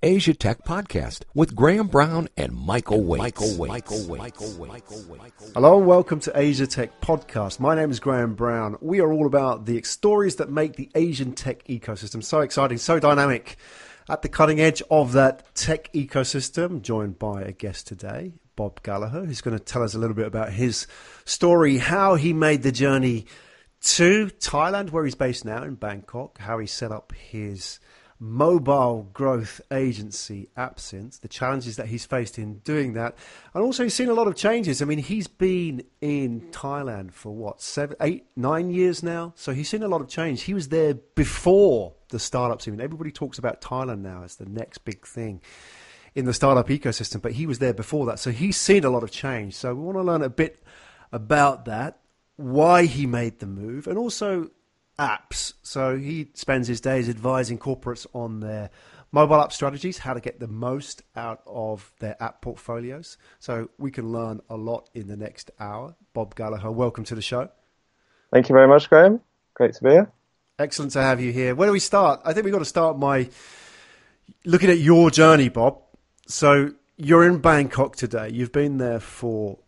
Asia Tech Podcast with Graham Brown and Michael Waitze. Michael Waitze. Michael Waitze. Michael Waitze. Hello and welcome to Asia Tech Podcast. My name is Graham Brown. We are all about the stories that make the Asian tech ecosystem so exciting, so dynamic. At the cutting edge of that tech ecosystem, joined by a guest today, Bob Gallagher, who's going to tell us a little bit about his story, how he made the journey to Thailand, where he's based now in Bangkok, how he set up his mobile growth agency AppSynth, the challenges that he's faced in doing that, and also he's seen a lot of changes. I mean, he's been in Thailand for what seven, eight, nine years now, so he's seen a lot of change. He was there before the startup scene. Everybody talks about Thailand now as the next big thing in the startup ecosystem, but he was there before that, so he's seen a lot of change. So we want to learn a bit about that, why he made the move, and also apps. So he spends his days advising corporates on their mobile app strategies, how to get the most out of their app portfolios. So we can learn a lot in the next hour. Bob Gallagher, welcome to the show. Thank you very much, Graham. Great to be here. Excellent to have you here. Where do we start? I think we've got to start by looking at your journey, Bob. So you're in Bangkok today. You've been there for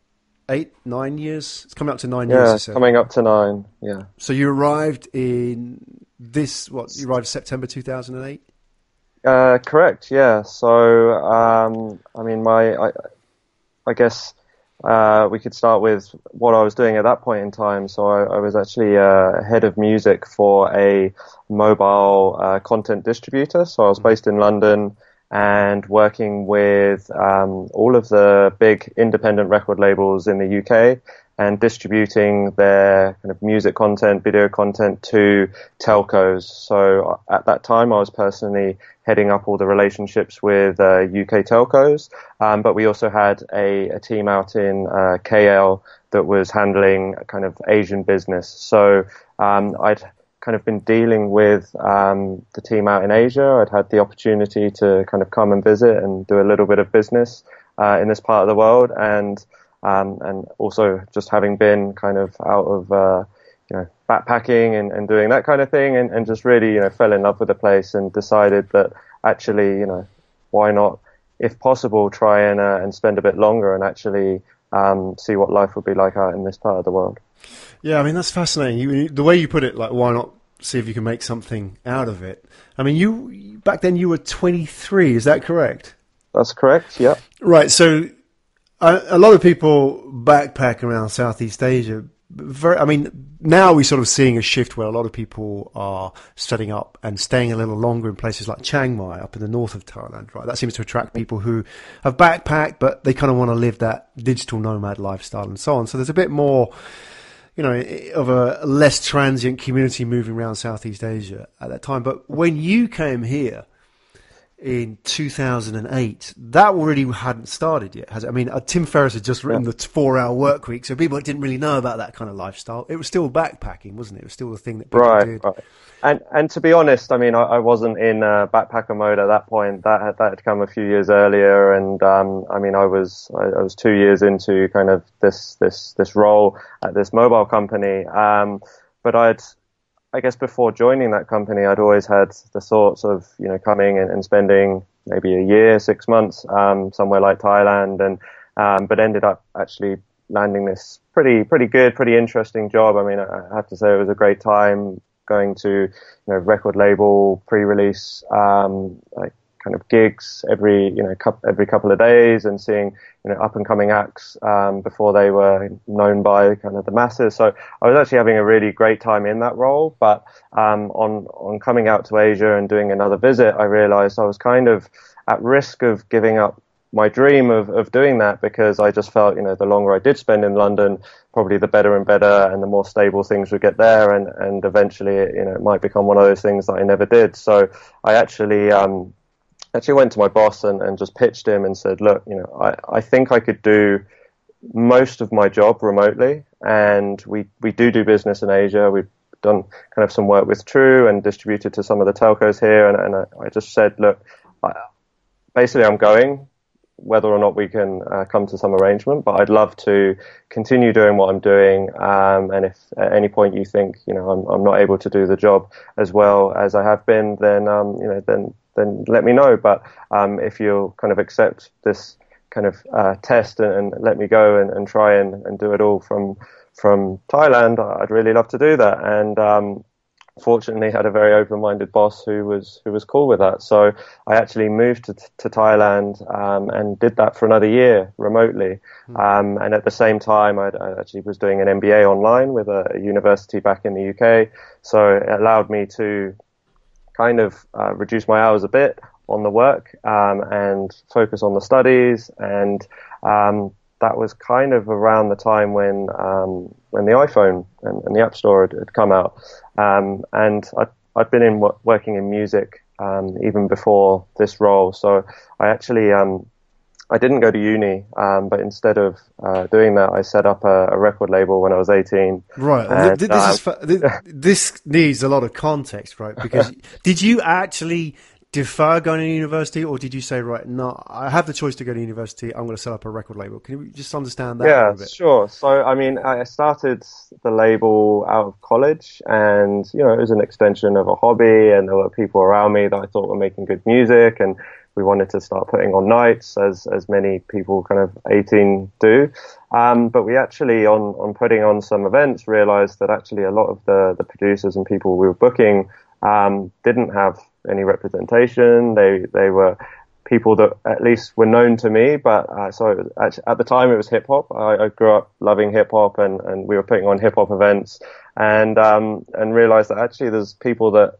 eight, nine years. It's coming up to nine yeah, years. Yeah, coming up to nine. Yeah. So you arrived in this what? You arrived September two thousand and eight. Uh, correct. Yeah. So um, I mean, my I, I guess uh, we could start with what I was doing at that point in time. So I, I was actually uh, head of music for a mobile uh, content distributor. So I was mm-hmm. based in London and working with um, all of the big independent record labels in the UK and distributing their kind of music content, video content to telcos. So uh, at that time, I was personally heading up all the relationships with uh, UK telcos, um, but we also had a, a team out in uh, KL that was handling kind of Asian business. So um, I'd kind of been dealing with um, the team out in Asia. I'd had the opportunity to kind of come and visit and do a little bit of business uh, in this part of the world, and um, and also just having been kind of out of uh, you know backpacking and, and doing that kind of thing, and, and just really you know fell in love with the place and decided that actually you know why not if possible try and uh, and spend a bit longer and actually um, see what life would be like out in this part of the world. Yeah, I mean that's fascinating. You, the way you put it, like why not see if you can make something out of it? I mean, you back then you were 23. Is that correct? That's correct. Yeah. Right. So a, a lot of people backpack around Southeast Asia very, I mean, now we're sort of seeing a shift where a lot of people are setting up and staying a little longer in places like Chiang Mai up in the north of Thailand, right? That seems to attract people who have backpacked, but they kind of want to live that digital nomad lifestyle and so on. So there's a bit more, you know, of a less transient community moving around Southeast Asia at that time. But when you came here, in 2008. That already hadn't started yet, has it? I mean, uh, Tim Ferriss had just written yeah. the four-hour work week, so people didn't really know about that kind of lifestyle. It was still backpacking, wasn't it? It was still the thing that people right, did. Right. And and to be honest, I mean, I, I wasn't in uh, backpacker mode at that point. That had, that had come a few years earlier, and um, I mean, I was I, I, was two years into kind of this this this role at this mobile company. Um, but I'd I guess before joining that company, I'd always had the thoughts of you know coming and, and spending maybe a year, six months um, somewhere like Thailand, and um, but ended up actually landing this pretty pretty good, pretty interesting job. I mean, I have to say it was a great time going to you know record label pre-release um, like kind of gigs every you know every couple of days and seeing you know up and coming acts um, before they were known by kind of the masses. So I was actually having a really great time in that role. But um, on on coming out to Asia and doing another visit, I realised I was kind of at risk of giving up my dream of, of doing that because I just felt, you know, the longer I did spend in London, probably the better and better and the more stable things would get there. And, and eventually, you know, it might become one of those things that I never did. So I actually, um, actually went to my boss and, and just pitched him and said, look, you know, I, I think I could do most of my job remotely, and we, we do do business in Asia. We've done kind of some work with True and distributed to some of the telcos here, and, and I, I just said, look, I, basically I'm going, whether or not we can uh, come to some arrangement. But I'd love to continue doing what I'm doing. Um, and if at any point you think, you know, I'm, I'm not able to do the job as well as I have been, then, um, you know, then then let me know. But um, if you'll kind of accept this kind of uh, test and, and, let me go and, and try and, and, do it all from from Thailand, I'd really love to do that. And um, fortunately, had a very open-minded boss who was who was cool with that. So I actually moved to, to Thailand um, and did that for another year remotely. Mm. and at the same time, I'd, i actually was doing an MBA online with a, a, university back in the UK. So it allowed me to kind of uh, reduce my hours a bit on the work um, and focus on the studies and um, that was kind of around the time when um, when the iPhone and, and, the App Store had, had come out, um, and I, I'd been in working in music um, even before this role. So I actually um, I didn't go to uni, um, but instead of uh, doing that, I set up a, a, record label when I was 18. Right. And, this, um, is, this needs a lot of context, right? Because did you actually defer going to university, or did you say, right, no, I have the choice to go to university. I'm going to set up a record label. Can you just understand that? Yeah, sure. So, I mean, I started the label out of college, and you know, it was an extension of a hobby, and there were people around me that I thought were making good music, and we wanted to start putting on nights, as as many people kind of 18 do. Um, but we actually, on on putting on some events, realised that actually a lot of the the producers and people we were booking um, didn't have any representation. They they were people that at least were known to me. But uh, so actually, at the time it was hip hop. I, I, grew up loving hip hop, and, and we were putting on hip hop events, and um, and realized that actually there's people that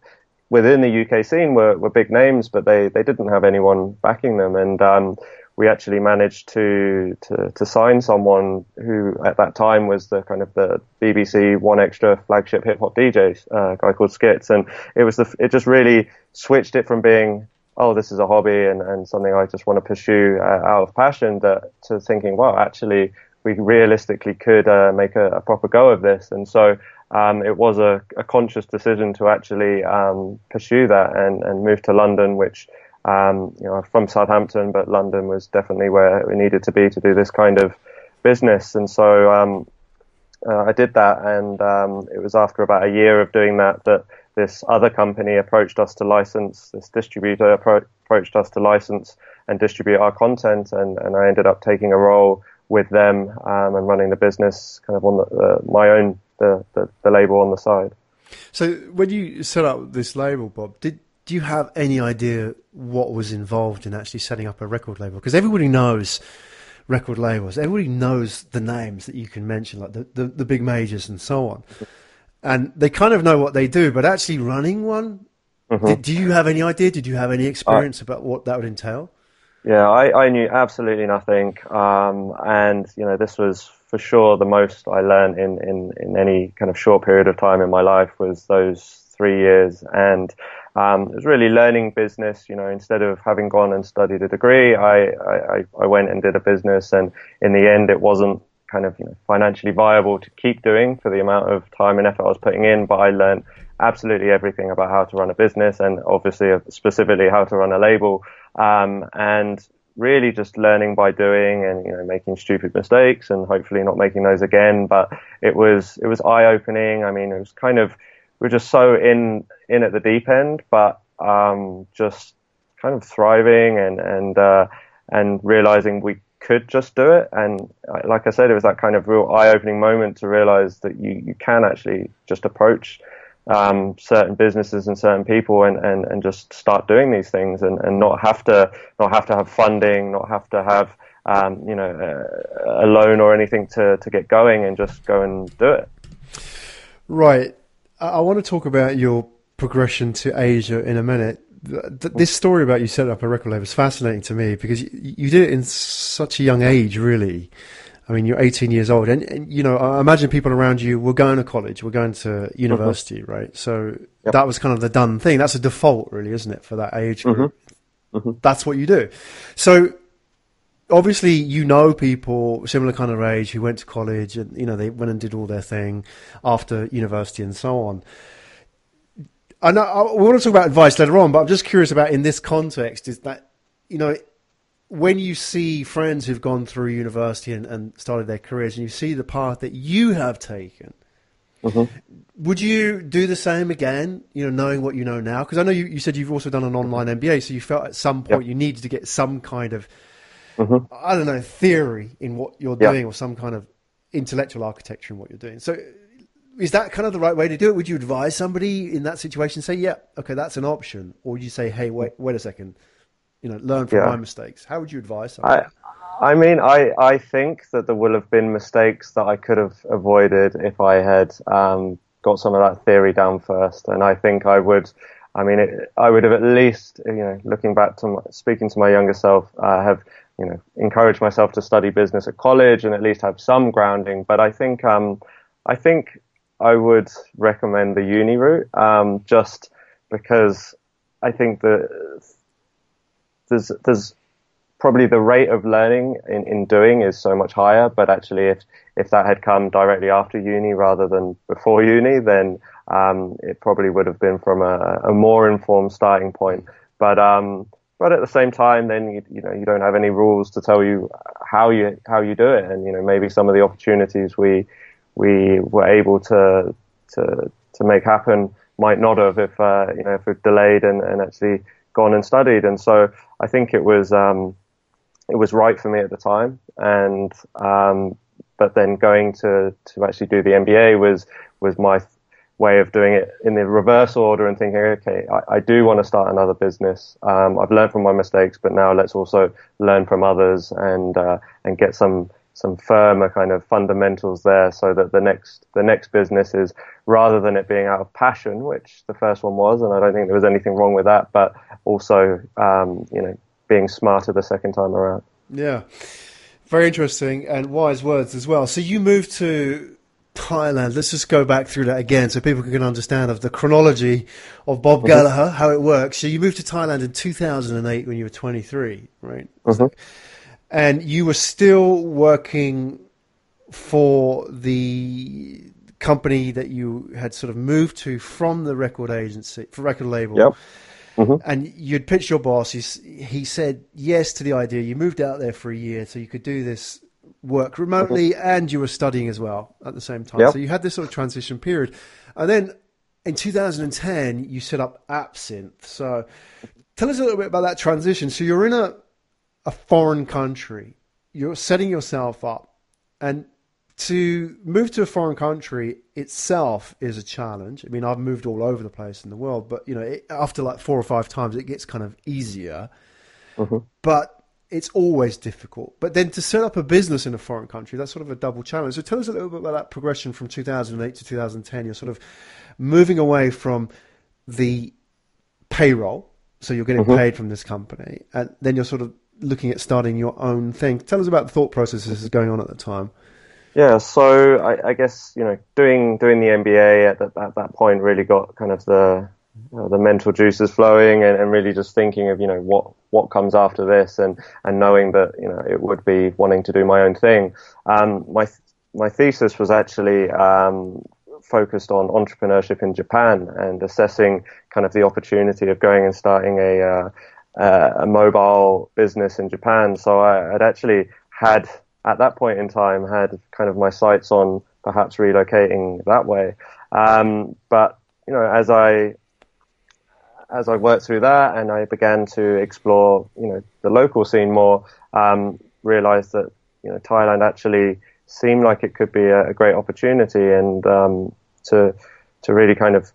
within the UK scene were, were big names, but they, they didn't have anyone backing them, and um, we actually managed to, to to sign someone who at that time was the kind of the BBC 1Xtra flagship hip hop DJ, uh, a guy called Skitz, and it was the it just really switched it from being oh this is a hobby and, and something I just want to pursue uh, out of passion that to thinking well actually we realistically could uh, make a, a, proper go of this, and so. Um, it was a, a, conscious decision to actually um, pursue that and, and move to London, which um, you know, from Southampton, but London was definitely where we needed to be to do this kind of business. And so um, uh, I did that, and um, it was after about a year of doing that that this other company approached us to license. This distributor appro- approached us to license and distribute our content, and, and I ended up taking a role with them um, and running the business kind of on the, uh, my own the, the, the label on the side. So when you set up this label, Bob, did do you have any idea what was involved in actually setting up a record label? Because everybody knows record labels. Everybody knows the names that you can mention, like the, the, the, big majors and so on. And they kind of know what they do, but actually running one, mm-hmm. did, do you have any idea? Did you have any experience about what that would entail? Yeah, I, I knew absolutely nothing. Um, and, you know, this was for sure the most I learned in, in, in any kind of short period of time in my life was those three years. And um, it was really learning business. You know, instead of having gone and studied a degree, I, I, I went and did a business, and in the end, it wasn't kind of you know, financially viable to keep doing for the amount of time and effort I was putting in. But I learned absolutely everything about how to run a business, and obviously uh, specifically how to run a label, um, and really just learning by doing and you know making stupid mistakes and hopefully not making those again but it was it was eye opening i mean it was kind of we are just so in in at the deep end, but um, just kind of thriving and and uh, and realizing we could just do it. And uh, like I said, it was that kind of real eye opening moment to realize that you you can actually just approach um, certain businesses and certain people and, and, and just start doing these things and, and not have to not have to have funding, not have to have um, you know a, a loan or anything to, to get going and just go and do it. Right. I want to talk about your progression to Asia in a minute. This story about you setting up a record label is fascinating to me because you did it in such a young age, really. I mean, you're 18 years old, and, and, you know, I imagine people around you were going to college, were going to university, mm-hmm. right? So yep. that was kind of the done thing. That's a default, really, isn't it, for that age group? Mm-hmm. Mm-hmm. That's what you do. So obviously you know people similar kind of age who went to college and you know they went and did all their thing after university and so on. I know I want to talk about advice later on, but I'm just curious about in this context is that you know when you see friends who've gone through university and, and started their careers and you see the path that you have taken, Mm-hmm. Would you do the same again? You know, knowing what you know now, because I know you, you said you've also done an online MBA, so you felt at some point yep. you needed to get some kind of mm-hmm. I don't know theory in what you're doing, or some kind of intellectual architecture in what you're doing. So is that kind of the right way to do it? Would you advise somebody in that situation say, "Yeah, okay, that's an option," or would you say, "Hey, wait, wait a second, you know, learn from yeah. my mistakes"? How would you advise somebody? I, I mean, I, I think that there will have been mistakes that I could have avoided if I had um, got some of that theory down first, and I think I would. I mean, it, I would have at least, you know, looking back to my, speaking to my younger self, uh, have you know encourage myself to study business at college and at least have some grounding. But I think um, I think I would recommend the uni route, um, just because I think that there's there's probably the rate of learning in, in doing is so much higher. But actually, if if that had come directly after uni rather than before uni, then um, it probably would have been from a, a more informed starting point. But um, but at the same time, then you, you know you don't have any rules to tell you how you how you do it, and you know maybe some of the opportunities we we were able to to to make happen might not have if uh, you know if we delayed and, and actually gone and studied. And so I think it was um, it was right for me at the time. And um, but then going to to actually do the MBA was was my way of doing it in the reverse order and thinking, okay, I, I do want to start another business. Um, I've learned from my mistakes, but now let's also learn from others and uh, and get some some firmer kind of fundamentals there so that the next the next business is rather than it being out of passion which the first one was and I don't think there was anything wrong with that but also um, you know being smarter the second time around. Yeah. Very interesting and wise words as well. So you moved to Thailand let's just go back through that again so people can understand of the chronology of Bob mm-hmm. Gallagher how it works so you moved to Thailand in 2008 when you were 23 right mm-hmm and you were still working for the company that you had sort of moved to from the record agency, for record label. Yep. Mm-hmm. And you'd pitched your boss. He, he said yes to the idea. You moved out there for a year so you could do this work remotely mm-hmm. and you were studying as well at the same time. Yep. So you had this sort of transition period. And then in 2010, you set up AppSynth. So tell us a little bit about that transition. So you're in a a foreign country. You're setting yourself up. And to move to a foreign country itself is a challenge. I mean, I've moved all over the place in the world, but you know, it, after like four or five times, it gets kind of easier. Mm-hmm. But it's always difficult. But then to set up a business in a foreign country, that's sort of a double challenge. So tell us a little bit about that progression from 2008 to 2010. You're sort of moving away from the payroll, so you're getting mm-hmm. paid from this company, and then you're sort of looking at starting your own thing. Tell us about the thought processes going on at the time. Yeah, so I, I guess you know doing doing the MBA at, the, at that point really got kind of the uh, the mental juices flowing and, and, really just thinking of you know what what comes after this and and knowing that you know it would be wanting to do my own thing. Um, my my thesis was actually um, focused on entrepreneurship in Japan and assessing kind of the opportunity of going and starting a uh, uh, a mobile business in Japan. So I had actually had at that point in time had kind of my sights on perhaps relocating that way. Um, but you know, as I as I worked through that and I began to explore, you know, the local scene more, um, realized that, you know, Thailand actually seemed like it could be a, a great opportunity and, um, to, to really kind of,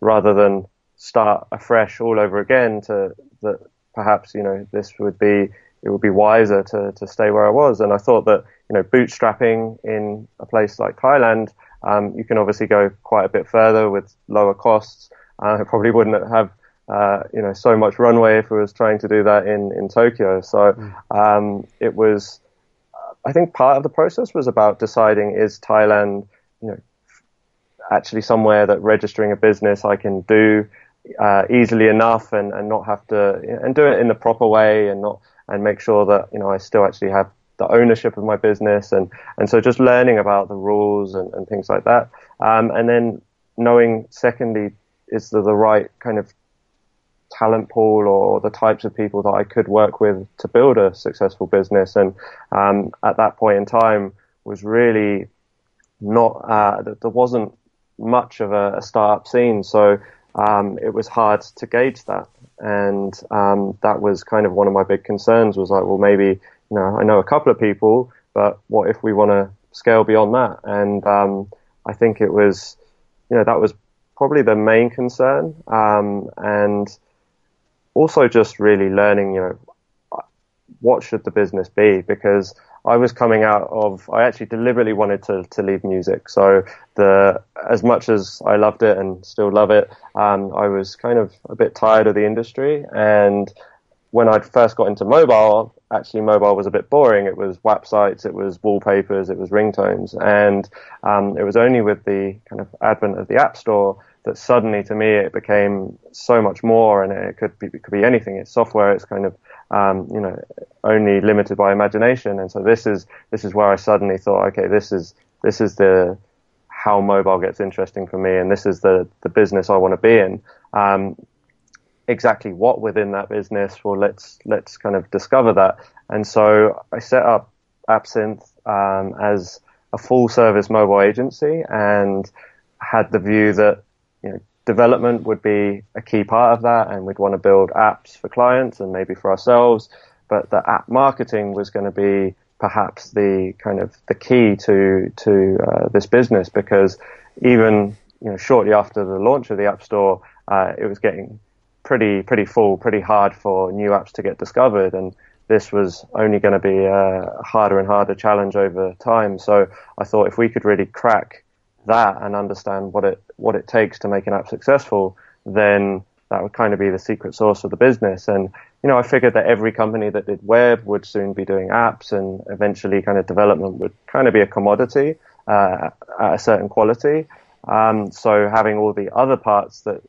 rather than start afresh all over again to that perhaps you know this would be it would be wiser to to stay where I was. And I thought that you know bootstrapping in a place like Thailand, um, you can obviously go quite a bit further with lower costs. Uh, I probably wouldn't have uh, you know so much runway if I was trying to do that in in Tokyo. So mm. um, it was. I think part of the process was about deciding is Thailand, you know, actually somewhere that registering a business I can do uh, easily enough and, and not have to and do it in the proper way and not and make sure that you know I still actually have the ownership of my business and and so just learning about the rules and, and things like that um, and then knowing secondly is the, the right kind of talent pool or the types of people that I could work with to build a successful business and um, at that point in time was really not uh, there wasn't much of a, a startup scene, so um, it was hard to gauge that, and um, that was kind of one of my big concerns. Was like, well, maybe you know, I know a couple of people, but what if we want to scale beyond that? And um, I think it was, you know, that was probably the main concern, um, and also just really learning, you know, what should the business be because I was coming out of I actually deliberately wanted to to leave music. So the as much as I loved it and still love it, um, I was kind of a bit tired of the industry. And when I first got into mobile, actually mobile was a bit boring. It was websites, it was wallpapers, it was ringtones, and um, it was only with the kind of advent of the App Store that suddenly to me it became so much more and it could be, it could be anything. It's software. It's kind of, um, you know, only limited by imagination. And so this is, this is where I suddenly thought, okay, this is, this is the, how mobile gets interesting for me. And this is the, the business I want to be in. Um, exactly what within that business? Well, let's, let's kind of discover that. And so I set up AppSynth, um, as a full service mobile agency and had the view that you know, development would be a key part of that, and we'd want to build apps for clients and maybe for ourselves. But the app marketing was going to be perhaps the kind of the key to to uh, this business because even you know shortly after the launch of the App Store, uh, it was getting pretty pretty full, pretty hard for new apps to get discovered, and this was only going to be a harder and harder challenge over time. So I thought if we could really crack that and understand what it what it takes to make an app successful, then that would kind of be the secret sauce of the business. And you know, I figured that every company that did web would soon be doing apps, and eventually, kind of development would kind of be a commodity uh, at a certain quality. Um, so having all the other parts that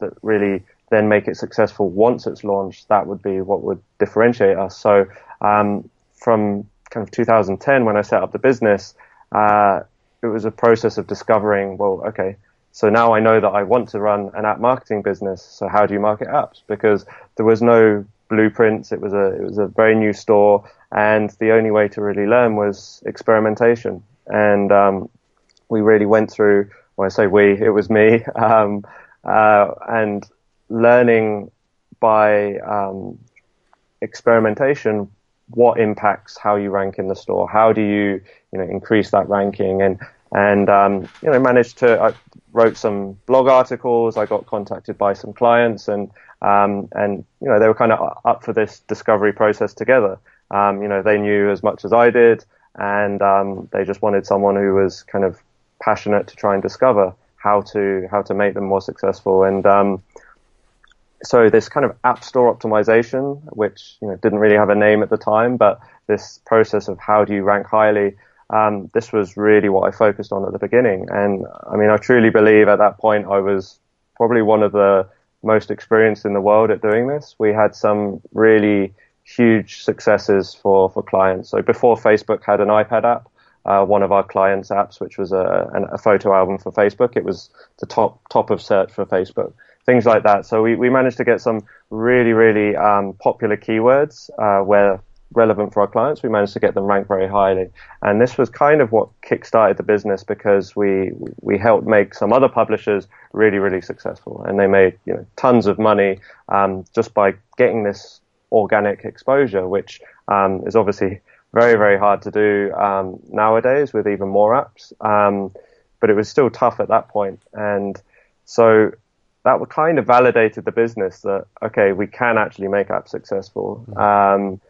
that really then make it successful once it's launched, that would be what would differentiate us. So um, from kind of 2010, when I set up the business, uh, it was a process of discovering, well, okay, so now I know that I want to run an app marketing business. So how do you market apps? Because there was no blueprints. It was a it was a very new store, and the only way to really learn was experimentation. And um, we really went through. When I say we, it was me, um, uh, and learning by um, experimentation what impacts how you rank in the store. How do you, you know, increase that ranking and and um, you know managed to. I wrote some blog articles. I got contacted by some clients and um, and you know they were kind of up for this discovery process together. Um, you know they knew as much as I did, and um, they just wanted someone who was kind of passionate to try and discover how to how to make them more successful. And um, so this kind of app store optimization, which you know didn't really have a name at the time, but this process of how do you rank highly, um, this was really what I focused on at the beginning. And I mean, I truly believe at that point I was probably one of the most experienced in the world at doing this. We had some really huge successes for for clients. So before Facebook had an iPad app. Uh, one of our clients' apps, which was a, a photo album for Facebook, it was the top top of search for Facebook things like that. So we, we managed to get some really, really um, popular keywords uh, where relevant for our clients. We managed to get them ranked very highly. And this was kind of what kickstarted the business because we, we helped make some other publishers really, really successful. And they made, you know, tons of money, um, just by getting this organic exposure, which, um, is obviously very, very hard to do, um, nowadays with even more apps. Um, but it was still tough at that point. And so that kind of validated the business that okay, we can actually make apps successful. Mm-hmm.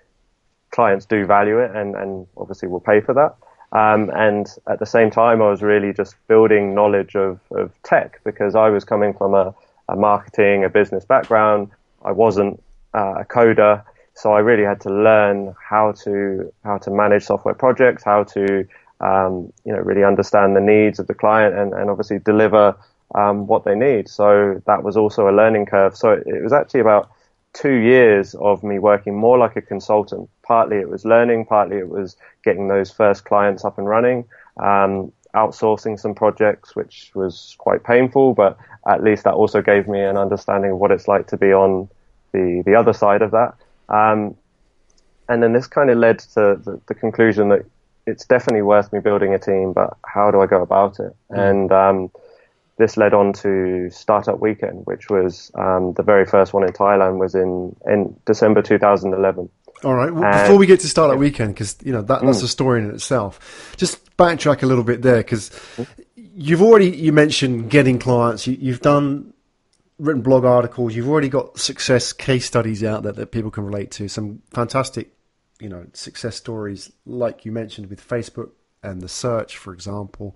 Clients do value it, and and obviously will pay for that. Um, and at the same time, I was really just building knowledge of, of tech because I was coming from a, a marketing, a business background. I wasn't uh, a coder, so I really had to learn how to how to manage software projects, how to um, you know really understand the needs of the client, and, and obviously deliver um, what they need. So that was also a learning curve. So it, it was actually about two years of me working more like a consultant. Partly it was learning, partly it was getting those first clients up and running, um, outsourcing some projects, which was quite painful, but at least that also gave me an understanding of what it's like to be on the, the other side of that. Um, and then this kind of led to the, the, conclusion that it's definitely worth me building a team, but how do I go about it? Mm. And, um, this led on to Startup Weekend, which was um, the very first one in Thailand, was in, in December 2011. All right. Well, before we get to Startup Weekend, because you know that, that's mm. a story in itself. Just backtrack a little bit there, because you've already you mentioned getting clients. You, you've done written blog articles. You've already got success case studies out there that people can relate to. Some fantastic, you know, success stories, like you mentioned with Facebook and the search, for example.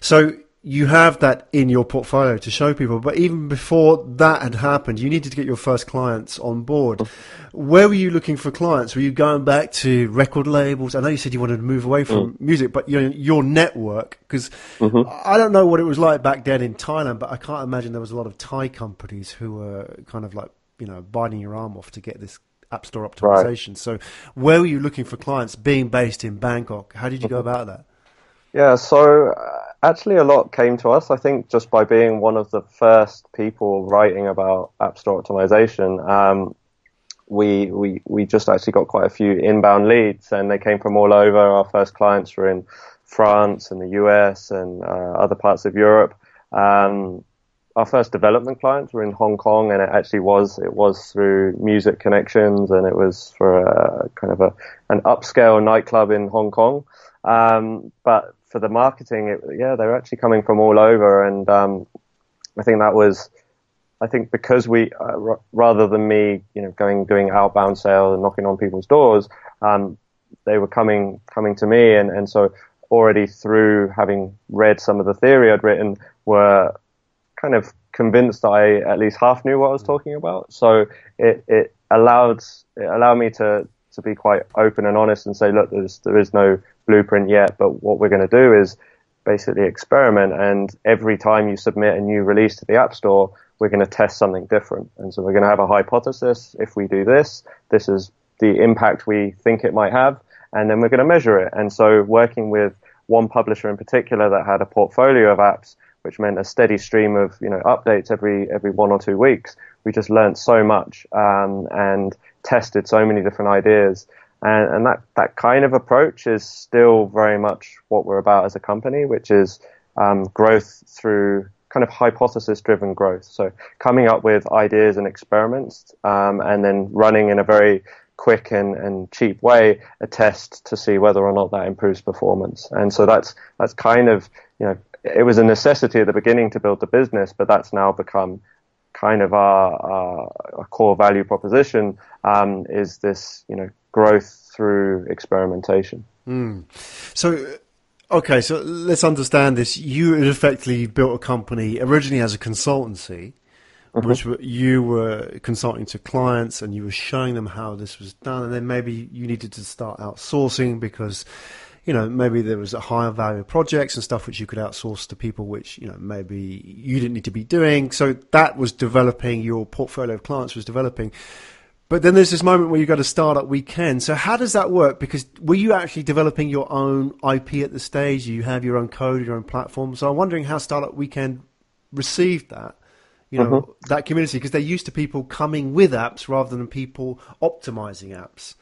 So you have that in your portfolio to show people. But even before that had happened, you needed to get your first clients on board. Where were you looking for clients? Were you going back to record labels? I know you said you wanted to move away from mm. music, but your your network, because mm-hmm. I don't know what it was like back then in Thailand, but I can't imagine there was a lot of Thai companies who were kind of like you know biting your arm off to get this app store optimization. Right. So, where were you looking for clients? Being based in Bangkok, how did you go mm-hmm. about that? Yeah, so uh, actually a lot came to us. I think just by being one of the first people writing about App Store optimization, um, we we we just actually got quite a few inbound leads, and they came from all over. Our first clients were in France and the US and uh, other parts of Europe. Um, our first development clients were in Hong Kong, and it actually was it was through Music Connections, and it was for a kind of a an upscale nightclub in Hong Kong. Um, but for the marketing, it, yeah, they were actually coming from all over, and um, I think that was, I think because we, uh, r- rather than me, you know, going doing outbound sales and knocking on people's doors, um, they were coming coming to me, and and so already through having read some of the theory I'd written, were kind of convinced that I at least half knew what I was talking about. So it it allowed it allowed me to to be quite open and honest and say, look, there is no blueprint yet, but what we're going to do is basically experiment. And every time you submit a new release to the App Store, we're going to test something different. And so we're going to have a hypothesis. If we do this, this is the impact we think it might have. And then we're going to measure it. And so working with one publisher in particular that had a portfolio of apps, which meant a steady stream of, you know, updates every, every one or two weeks. We just learned so much, um, and tested so many different ideas. And, and, that, that kind of approach is still very much what we're about as a company, which is um, growth through kind of hypothesis driven growth. So coming up with ideas and experiments um, and then running in a very quick and, and cheap way a test to see whether or not that improves performance. And so that's that's kind of you know it was a necessity at the beginning to build the business, but that's now become kind of our, our, our core value proposition um, is this, you know, growth through experimentation. Mm. So, okay, so let's understand this. You effectively built a company originally as a consultancy, mm-hmm. which you were consulting to clients and you were showing them how this was done, and then maybe you needed to start outsourcing because you know, maybe there was a higher value projects and stuff which you could outsource to people which, you know, maybe you didn't need to be doing. So that was developing, your portfolio of clients was developing. But then there's this moment where you've got a startup weekend. So how does that work? Because were you actually developing your own IP at the stage? You have your own code, your own platform. So I'm wondering how Startup Weekend received that, you know, mm-hmm. that community, because they're used to people coming with apps rather than people optimizing apps.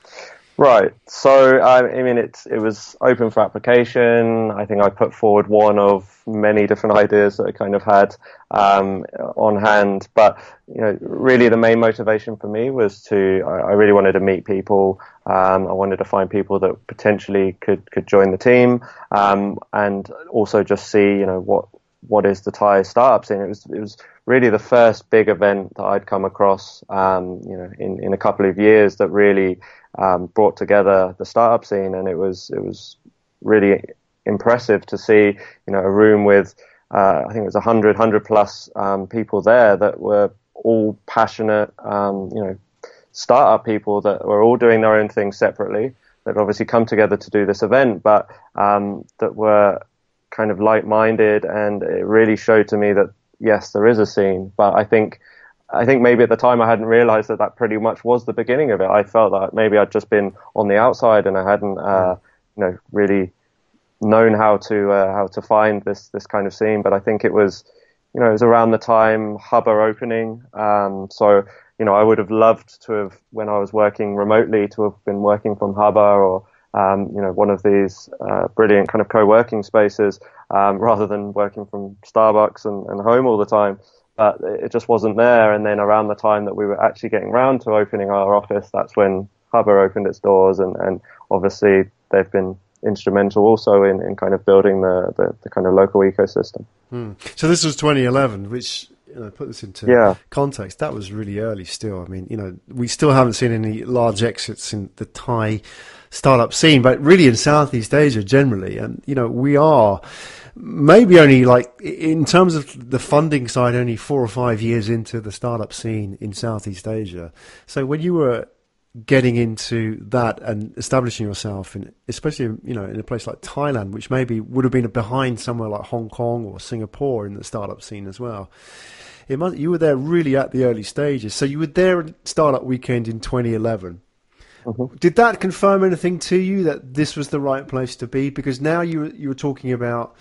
Right. So I mean, it's it was open for application. I think I put forward one of many different ideas that I kind of had um, on hand. But you know, really, the main motivation for me was to I, I really wanted to meet people. Um, I wanted to find people that potentially could could join the team, um, and also just see you know what what is the Thai startup scene. It was it was really the first big event that I'd come across, um, you know, in, in a couple of years that really um, brought together the startup scene, and it was it was really impressive to see, you know, a room with uh, I think it was 100, 100 plus um, people there that were all passionate, um, you know, startup people that were all doing their own thing separately. That obviously come together to do this event, but um, that were kind of like-minded, and it really showed to me that yes, there is a scene. But I think I think maybe at the time I hadn't realized that that pretty much was the beginning of it. I felt that maybe I'd just been on the outside and I hadn't, uh, you know, really known how to uh, how to find this this kind of scene. But I think it was, you know, it was around the time Hubba opening. Um, so you know, I would have loved to have when I was working remotely to have been working from Hubba or um, you know, one of these uh, brilliant kind of co-working spaces um, rather than working from Starbucks and, and, home all the time. But it just wasn't there. And then around the time that we were actually getting round to opening our office, that's when Hubba opened its doors, and, and obviously they've been instrumental also in, in kind of building the, the, the kind of local ecosystem. Hmm. So this was 2011, which you know, put this into yeah. context, that was really early still. I mean, you know, we still haven't seen any large exits in the Thai startup scene, but really in Southeast Asia generally. And, you know, we are maybe only like, in terms of the funding side, only four or five years into the startup scene in Southeast Asia. So when you were getting into that and establishing yourself in, especially you know in a place like Thailand, which maybe would have been behind somewhere like Hong Kong or Singapore in the startup scene as well. It must, you were there really at the early stages. So you were there at Startup Weekend in 2011. Mm-hmm. Did that confirm anything to you that this was the right place to be? Because now you you were talking about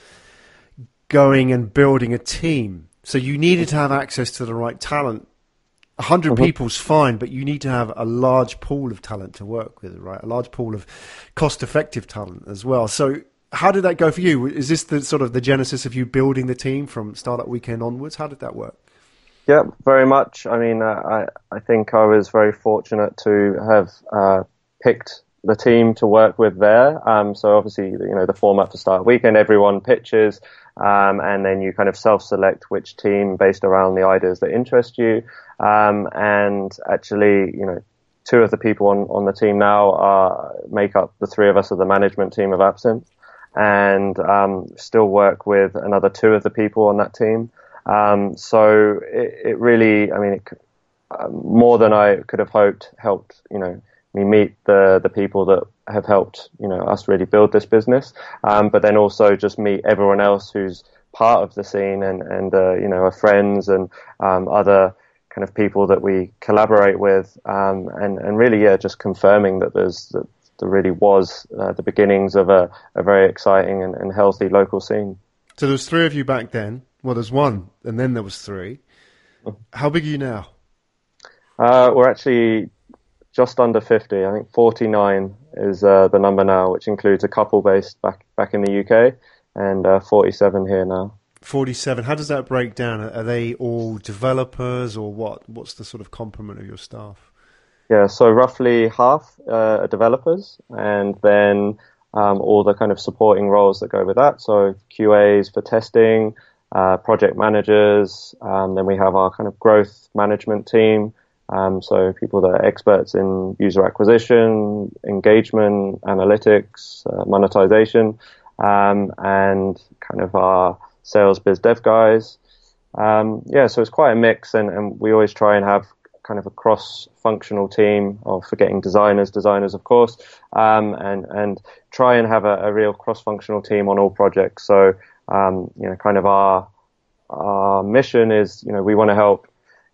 going and building a team, so you needed to have access to the right talent. A 100 mm-hmm. people's fine, but you need to have a large pool of talent to work with, right? A large pool of cost-effective talent as well. So, how did that go for you? Is this the sort of the genesis of you building the team from startup weekend onwards? How did that work? Yeah, very much. I mean, uh, I I think I was very fortunate to have uh, picked the team to work with there. Um, so obviously, you know, the format for Start Weekend, everyone pitches, um, and then you kind of self-select which team based around the ideas that interest you. Um, and actually, you know, two of the people on, on the team now are, make up the three of us of the management team of AppSynth, and um, still work with another two of the people on that team. Um, so it, it, really, I mean, it, uh, more than I could have hoped, helped, you know, me meet the, the people that have helped, you know, us really build this business. Um, but then also just meet everyone else who's part of the scene and, and, uh, you know, our friends and, um, other kind of people that we collaborate with. Um, and, and really, yeah, just confirming that there's, that there really was uh, the beginnings of a, a very exciting and, and healthy local scene. So there's three of you back then. Well, there's one, and then there was three. How big are you now? Uh, we're actually just under 50. I think 49 is uh, the number now, which includes a couple based back back in the UK and uh, 47 here now. 47. How does that break down? Are they all developers or what? What's the sort of complement of your staff? Yeah, so roughly half uh, are developers, and then um, all the kind of supporting roles that go with that. So QAs for testing, uh, project managers. Um, then we have our kind of growth management team. Um, so people that are experts in user acquisition, engagement, analytics, uh, monetization, um, and kind of our sales biz dev guys. Um, yeah, so it's quite a mix, and, and, we always try and have kind of a cross-functional team of forgetting designers, designers of course, um, and and try and have a, a real cross-functional team on all projects. So um, you know, kind of our our mission is, you know, we want to help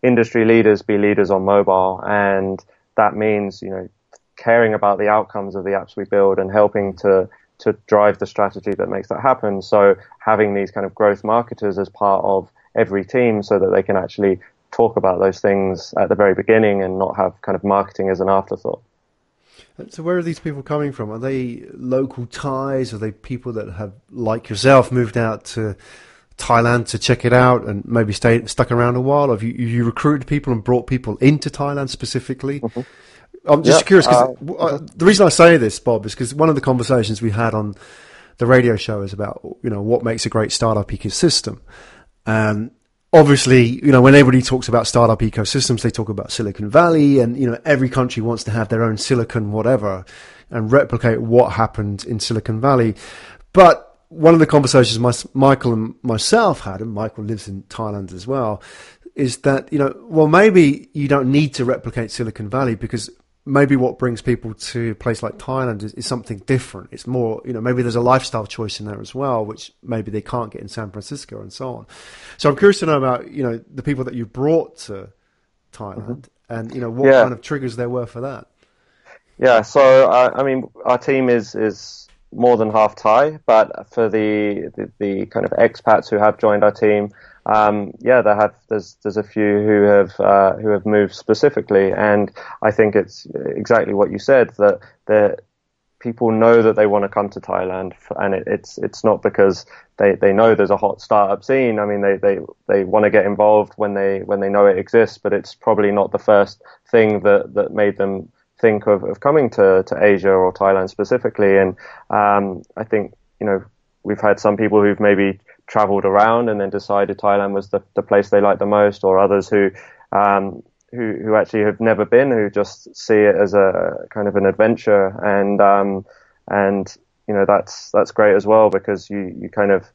industry leaders be leaders on mobile, and that means, you know, caring about the outcomes of the apps we build and helping to to drive the strategy that makes that happen. So having these kind of growth marketers as part of every team, so that they can actually talk about those things at the very beginning and not have kind of marketing as an afterthought. So where are these people coming from? Are they local Thais? Are they people that have, like yourself, moved out to Thailand to check it out and maybe stayed stuck around a while? Have you, you recruited people and brought people into Thailand specifically? Mm-hmm. I'm just curious because uh, uh, the reason I say this, Bob, is because one of the conversations we had on the radio show is about you know what makes a great startup ecosystem, and obviously, you know, when everybody talks about startup ecosystems, they talk about Silicon Valley and, you know, every country wants to have their own silicon whatever and replicate what happened in Silicon Valley. But one of the conversations my, Michael and myself had, and Michael lives in Thailand as well, is that, you know, well, maybe you don't need to replicate Silicon Valley because maybe what brings people to a place like Thailand is, is, something different. It's more, you know, maybe there's a lifestyle choice in there as well, which maybe they can't get in San Francisco and so on. So I'm curious to know about, you know, the people that you brought to Thailand mm-hmm. and, you know, what yeah. kind of triggers there were for that. Yeah. So, uh, I mean, our team is, is more than half Thai, but for the, the, the kind of expats who have joined our team, um, yeah, there have there's there's a few who have uh, who have moved specifically, and I think it's exactly what you said that the people know that they want to come to Thailand, and it, it's it's not because they, they know there's a hot startup scene. I mean, they, they, they want to get involved when they when they know it exists, but it's probably not the first thing that, that made them think of, of coming to, to Asia or Thailand specifically. And um, I think you know we've had some people who've maybe traveled around and then decided Thailand was the, the place they liked the most, or others who um, who, who actually have never been, who just see it as a kind of an adventure, and um, and you know that's that's great as well because you you kind of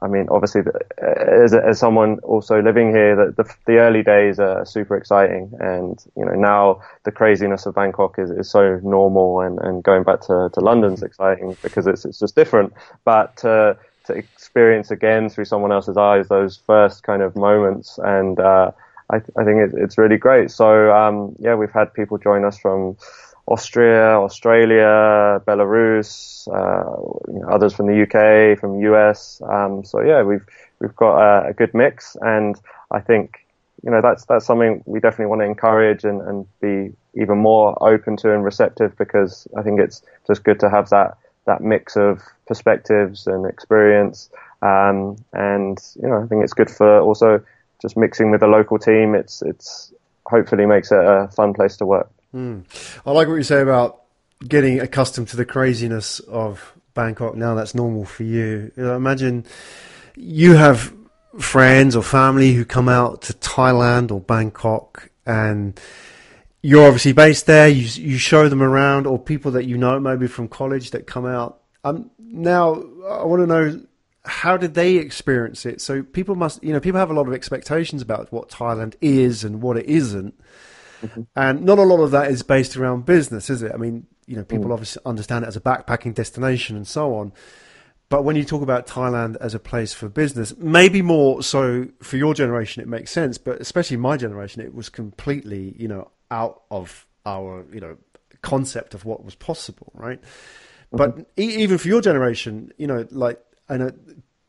I mean, obviously, as, as someone also living here, the, the, the, early days are super exciting, and you know now the craziness of Bangkok is, is so normal, and, and going back to, to London's exciting because it's it's just different. But uh, to experience again through someone else's eyes those first kind of moments, and uh, I, I think it, it's really great. So um, yeah, we've had people join us from Austria, Australia, Belarus, uh, you know, others from the UK, from US. Um, so yeah, we've we've got a, a, good mix, and I think you know that's that's something we definitely want to encourage and, and be even more open to and receptive because I think it's just good to have that that mix of perspectives and experience. Um, and you know, I think it's good for also just mixing with the local team. It's it's hopefully makes it a fun place to work. Mm. I like what you say about getting accustomed to the craziness of Bangkok. Now that's normal for you. you know, imagine you have friends or family who come out to Thailand or Bangkok and you're obviously based there. You you show them around, or people that you know, maybe from college, that come out. Um, now I want to know how did they experience it? So people must, you know, people have a lot of expectations about what Thailand is and what it isn't. Mm-hmm. And not a lot of that is based around business, is it? I mean, you know, people mm. obviously understand it as a backpacking destination and so on. But when you talk about Thailand as a place for business, maybe more so for your generation, it makes sense. But especially my generation, it was completely, you know, out of our, you know, concept of what was possible, right? Mm-hmm. But e- even for your generation, you know, like I know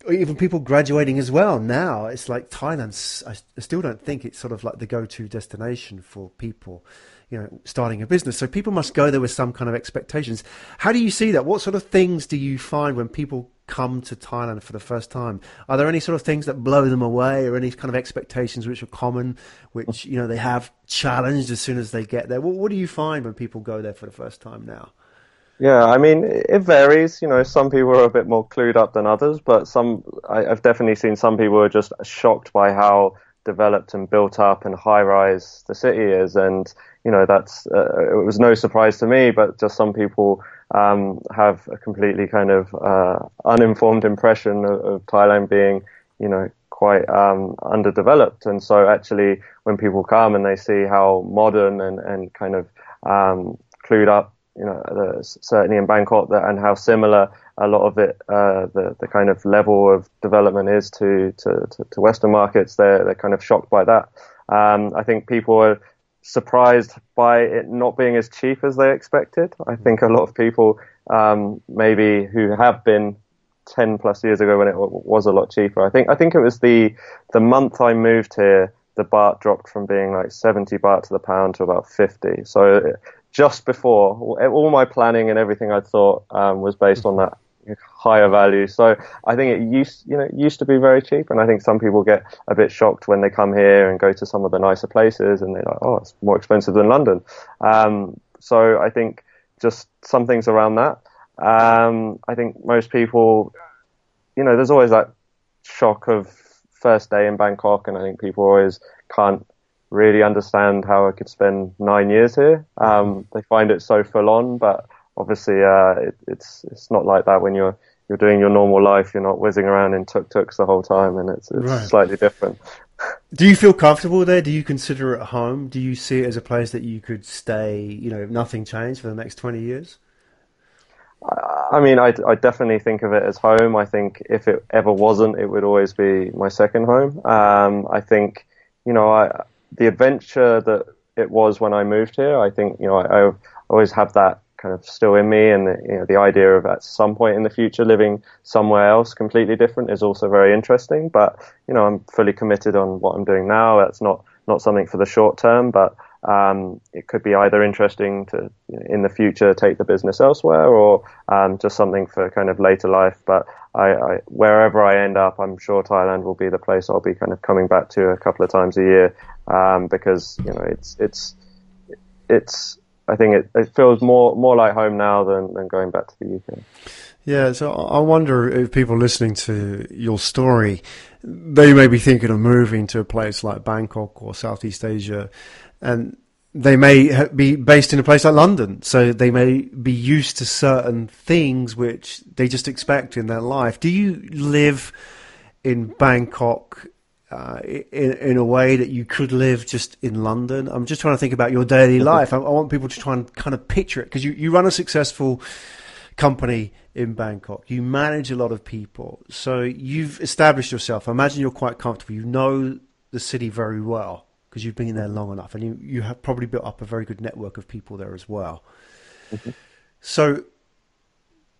even people graduating as well now it's like thailand i still don't think it's sort of like the go-to destination for people you know starting a business. So people must go there with some kind of expectations. How do you see that? What sort of things do you find when people come to thailand for the first time? Are there any sort of things that blow them away or any kind of expectations which are common which you know they have challenged as soon as they get there? What, what do you find when people go there for the first time now yeah, I mean, it varies. You know, some people are a bit more clued up than others, but some, I, have definitely seen some people are just shocked by how developed and built up and high rise the city is. And, you know, that's, uh, it was no surprise to me, but just some people, um, have a completely kind of, uh, uninformed impression of, of, Thailand being, you know, quite, um, underdeveloped. And so actually, when people come and they see how modern and, and kind of, um, clued up you know, the, certainly in Bangkok, that, and how similar a lot of it, uh, the the kind of level of development is to to, to, to Western markets. They're they're kind of shocked by that. Um, I think people are surprised by it not being as cheap as they expected. I think a lot of people, um, maybe who have been 10 plus years ago when it was a lot cheaper. I think I think it was the the month I moved here, the baht dropped from being like 70 baht to the pound to about 50. So just before all my planning and everything I thought um, was based on that higher value. So I think it used, you know, used to be very cheap, and I think some people get a bit shocked when they come here and go to some of the nicer places, and they're like, "Oh, it's more expensive than London." Um, so I think just some things around that. Um, I think most people, you know, there's always that shock of first day in Bangkok, and I think people always can't really understand how I could spend nine years here. Um, they find it so full on, but obviously uh, it, it's it's not like that when you're you're doing your normal life. You're not whizzing around in tuk tuks the whole time, and it's, it's right. slightly different. Do you feel comfortable there? Do you consider it home? Do you see it as a place that you could stay? You know, if nothing changed for the next twenty years. I mean, I, I, definitely think of it as home. I think if it ever wasn't, it would always be my second home. Um, I think, you know, I the adventure that it was when I moved here, I think you know I, I always have that kind of still in me, and the, you know the idea of at some point in the future living somewhere else completely different is also very interesting. But you know I'm fully committed on what I'm doing now. That's not not something for the short term, but um, it could be either interesting to you know, in the future take the business elsewhere or um, just something for kind of later life. But I, I, wherever I end up, I'm sure Thailand will be the place I'll be kind of coming back to a couple of times a year um, because you know it's it's it's I think it, it feels more more like home now than, than going back to the UK. Yeah, so I wonder if people listening to your story, they may be thinking of moving to a place like Bangkok or Southeast Asia, and they may be based in a place like London, so they may be used to certain things which they just expect in their life. Do you live in Bangkok uh, in, in a way that you could live just in London? I'm just trying to think about your daily life. I, I want people to try and kind of picture it because you, you run a successful company in Bangkok. You manage a lot of people. So you've established yourself. I imagine you're quite comfortable. You know the city very well because you've been there long enough and you, you have probably built up a very good network of people there as well. Mm-hmm. So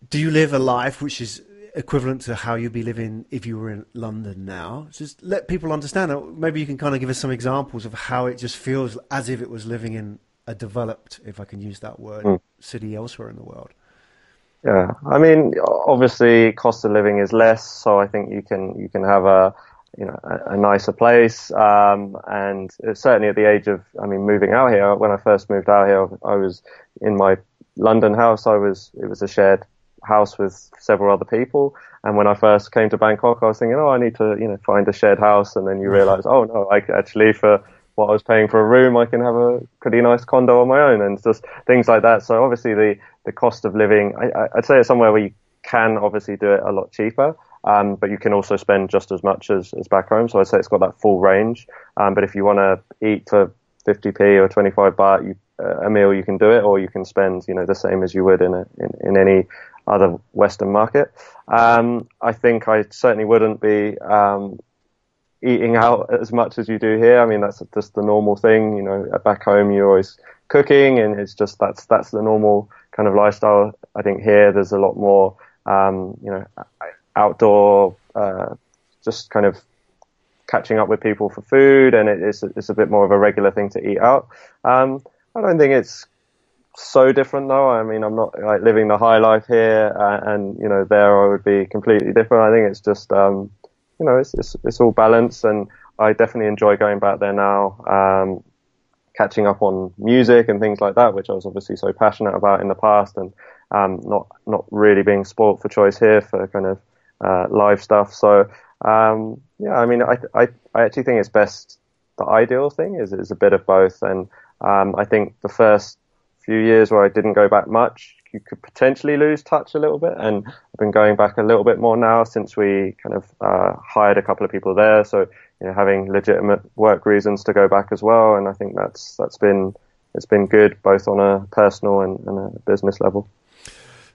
do you live a life which is equivalent to how you'd be living if you were in London now? Just let people understand. Maybe you can kind of give us some examples of how it just feels as if it was living in a developed, if I can use that word, mm. city elsewhere in the world. Yeah, I mean, obviously, cost of living is less, so I think you can you can have a you know a, a nicer place. Um, and certainly at the age of, I mean, moving out here. When I first moved out here, I was in my London house. I was it was a shared house with several other people. And when I first came to Bangkok, I was thinking, oh, I need to, you know, find a shared house. And then you realize, oh no, I actually for what I was paying for a room, I can have a pretty nice condo on my own and just things like that. So obviously the, the cost of living, I, I'd say it's somewhere where you can obviously do it a lot cheaper. Um, but you can also spend just as much as, as back home. So I'd say it's got that full range. Um, but if you want to eat for 50p or 25 baht, you, uh, a meal, you can do it, or you can spend, you know, the same as you would in a, in, in any other Western market. Um, I think I certainly wouldn't be um, eating out as much as you do here. I mean, that's just the normal thing. You know, back home you're always cooking, and it's just that's that's the normal kind of lifestyle. I think here there's a lot more, um, you know, outdoor, uh, just kind of catching up with people for food, and it's it's a bit more of a regular thing to eat out. Um, I don't think it's so different though. I mean, I'm not like living the high life here, uh, and you know, there I would be completely different. I think it's just, um, you know, it's, it's, it's all balance, and I definitely enjoy going back there now, um, catching up on music and things like that, which I was obviously so passionate about in the past, and um, not not really being spoilt for choice here for kind of uh, live stuff. So um, yeah, I mean, I, I I actually think it's best. The ideal thing is is a bit of both, and um, I think the first few years where I didn't go back much, you could potentially lose touch a little bit. And I've been going back a little bit more now since we kind of uh, hired a couple of people there. So you know, having legitimate work reasons to go back as well. And I think that's that's been it's been good both on a personal and, and a business level.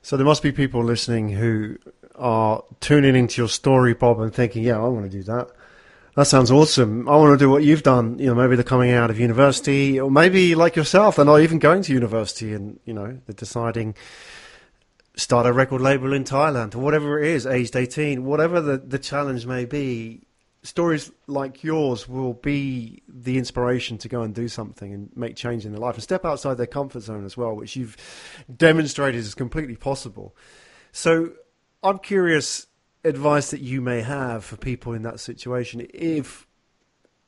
So there must be people listening who are tuning into your story, Bob, and thinking, "Yeah, I want to do that." That sounds awesome. I want to do what you've done. You know, maybe they're coming out of university, or maybe like yourself, they're not even going to university, and you know, they're deciding start a record label in Thailand or whatever it is, aged eighteen, whatever the the challenge may be. Stories like yours will be the inspiration to go and do something and make change in their life and step outside their comfort zone as well, which you've demonstrated is completely possible. So I'm curious advice that you may have for people in that situation if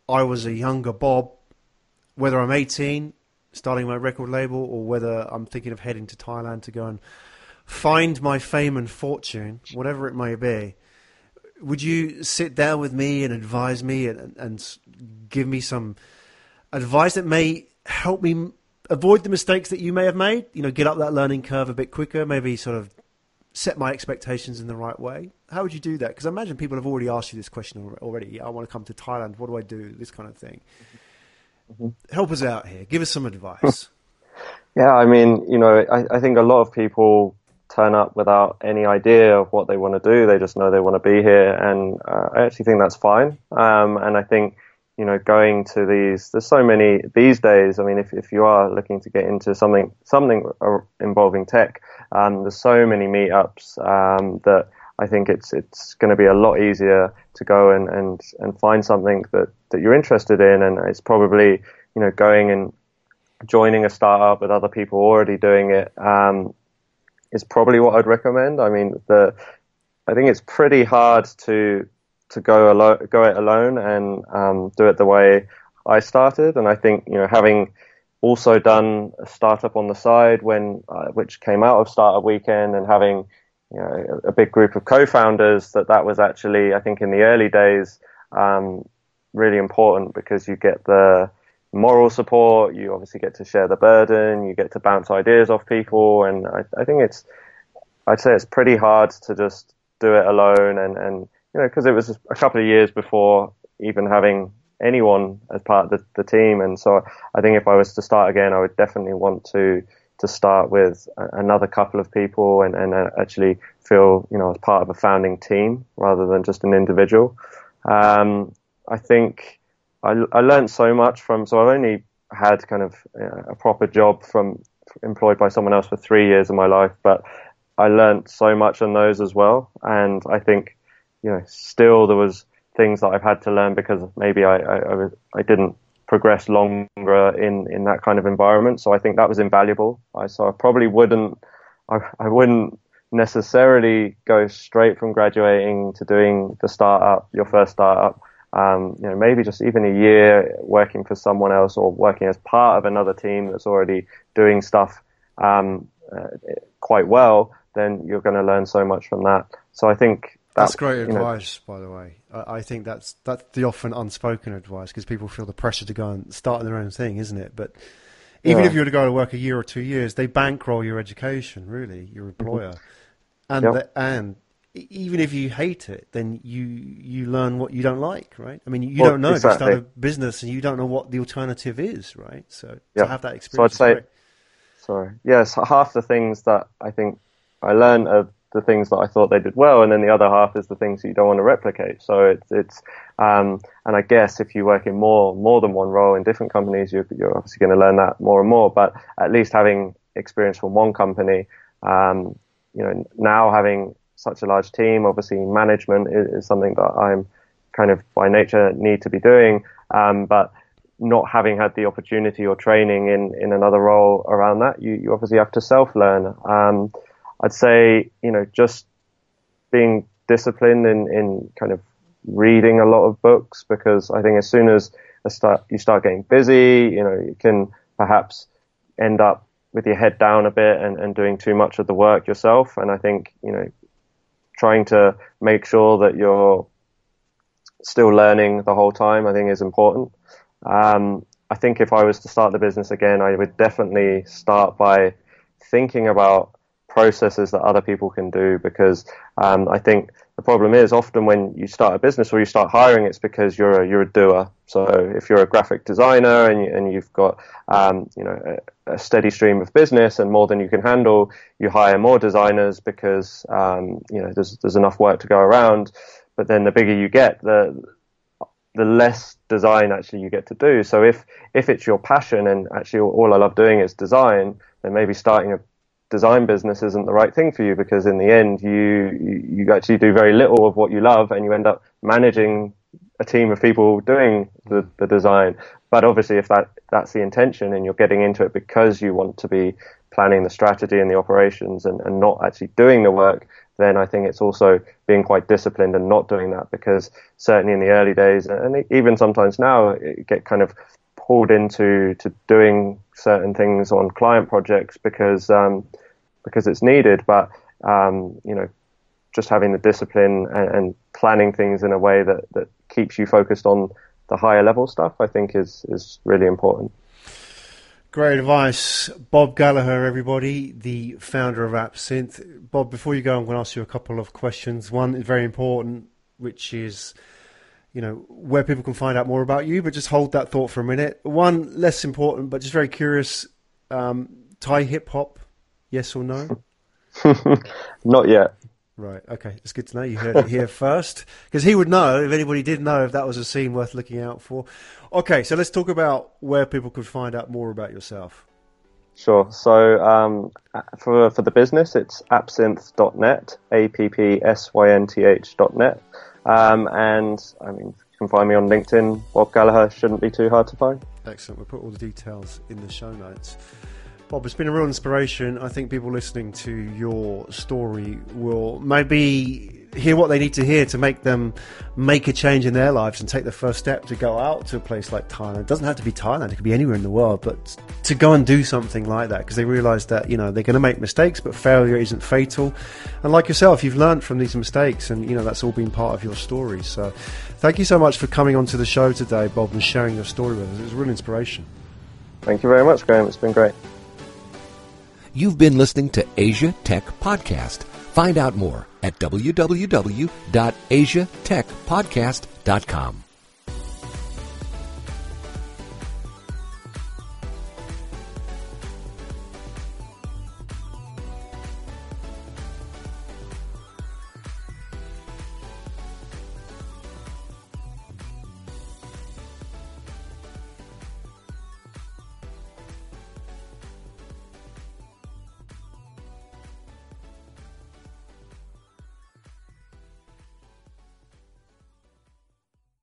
I was a younger Bob, whether I'm 18, starting my record label, or whether I'm thinking of heading to Thailand to go and find my fame and fortune, whatever it may be, would you sit down with me and advise me and, and give me some advice that may help me avoid the mistakes that you may have made? You know, get up that learning curve a bit quicker, maybe sort of set my expectations in the right way? How would you do that? Because I imagine people have already asked you this question already. I want to come to Thailand. What do I do? This kind of thing. Mm-hmm. Help us out here. Give us some advice. yeah, I mean, you know, I, I think a lot of people turn up without any idea of what they want to do. They just know they want to be here, and uh, I actually think that's fine. Um, and I think you know, going to these, there's so many these days. I mean, if, if you are looking to get into something, something involving tech, um, there's so many meetups, um, that I think it's, it's going to be a lot easier to go and, and, and find something that, that you're interested in. And it's probably, you know, going and joining a startup with other people already doing it um, is probably what I'd recommend. I mean, the I think it's pretty hard to to go alone, go it alone, and um, do it the way I started. And I think you know having also done a startup on the side when uh, which came out of Startup Weekend, and having you know, a big group of co-founders that that was actually I think in the early days um, really important because you get the moral support, you obviously get to share the burden, you get to bounce ideas off people, and I, I think it's I'd say it's pretty hard to just do it alone, and and you know because it was a couple of years before even having anyone as part of the, the team, and so I think if I was to start again, I would definitely want to to start with another couple of people and, and uh, actually feel you know as part of a founding team rather than just an individual. Um, I think I, I learned so much from so I've only had kind of uh, a proper job from employed by someone else for three years of my life, but I learned so much on those as well. And I think, you know, still there was things that I've had to learn because maybe I, I, I didn't progress longer in, in that kind of environment. So I think that was invaluable. I, so I probably wouldn't, I, I wouldn't necessarily go straight from graduating to doing the startup, your first startup. Um, you know, maybe just even a year working for someone else or working as part of another team that's already doing stuff um, uh, quite well then you're going to learn so much from that. So I think that, that's great advice, know, by the way. I, I, think that's that's the often unspoken advice because people feel the pressure to go and start their own thing, isn't it? But even yeah. if you were to go to work a year or two years, they bankroll your education, really, your employer, mm-hmm. and yep. the, and even if you hate it, then you you learn what you don't like, right? I mean, you well, don't know exactly. if you start a business and you don't know what the alternative is, right? So yep. to have that experience. So I'd say, sorry, yes, half the things that I think I learned of the things that I thought they did well, and then the other half is the things that you don't want to replicate. So it's it's um, and I guess if you work in more more than one role in different companies, you're, you're obviously going to learn that more and more. But at least having experience from one company, um, you know, now having such a large team, obviously management is, is something that I'm kind of by nature need to be doing, um, but not having had the opportunity or training in, in another role around that, you, you obviously have to self learn. Um, I'd say, you know, just being disciplined in, in kind of reading a lot of books because I think as soon as start, you start getting busy, you know, you can perhaps end up with your head down a bit and, and doing too much of the work yourself. And I think, you know, trying to make sure that you're still learning the whole time, I think is important. Um, I think if I was to start the business again, I would definitely start by thinking about processes that other people can do because um, I think the problem is often when you start a business or you start hiring, it's because you're a, you're a doer. So if you're a graphic designer and, you, and you've got um, you know a, a, steady stream of business and more than you can handle, you hire more designers because um, you know there's there's enough work to go around. But then the bigger you get, the the less design actually you get to do. So if if it's your passion and actually all I love doing is design, then maybe starting a design business isn't the right thing for you because in the end you you actually do very little of what you love and you end up managing a team of people doing the, the design. But obviously if that that's the intention and you're getting into it because you want to be planning the strategy and the operations and, and not actually doing the work, then I think it's also being quite disciplined and not doing that because certainly in the early days and even sometimes now it get kind of pulled into to doing certain things on client projects because um, because it's needed. But um, you know, just having the discipline and, and, planning things in a way that, that keeps you focused on the higher level stuff, I think is is really important. Great advice, Bob Gallagher, everybody, the founder of AppSynth. Bob, before you go, I'm going to ask you a couple of questions. One is very important, which is you know, where people can find out more about you, but just hold that thought for a minute. One less important, but just very curious, um, Thai hip hop, yes or no? Not yet. Right. Okay. It's good to know you heard it here first, because he would know if anybody did know if that was a scene worth looking out for. Okay. So let's talk about where people could find out more about yourself. Sure. So um, for for the business, it's appsynth.net, a p p s y n t h.net. Um, and I mean, you can find me on LinkedIn. Bob Gallagher shouldn't be too hard to find. Excellent. We'll put all the details in the show notes. Bob, it's been a real inspiration. I think people listening to your story will maybe hear what they need to hear to make them make a change in their lives and take the first step to go out to a place like Thailand. It doesn't have to be Thailand, it could be anywhere in the world, but to go and do something like that because they realize that, you know, they're going to make mistakes, but failure isn't fatal. And like yourself, you've learned from these mistakes and, you know, that's all been part of your story. So thank you so much for coming onto the show today, Bob, and sharing your story with us. It was a real inspiration. Thank you very much, Graham. It's been great. You've been listening to Asia Tech Podcast. Find out more at www.asiatechpodcast.com.